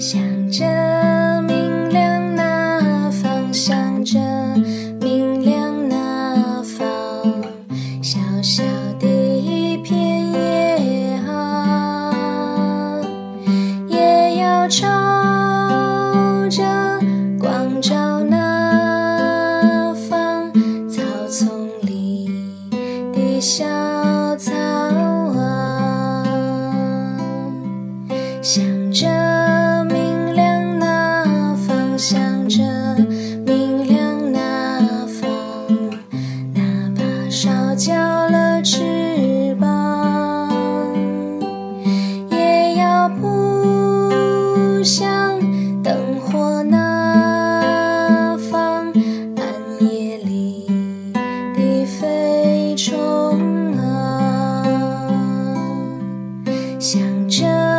向着明亮那方，向着明亮那方。小小的一片叶啊，也要朝着光照那方。草丛里的小。想着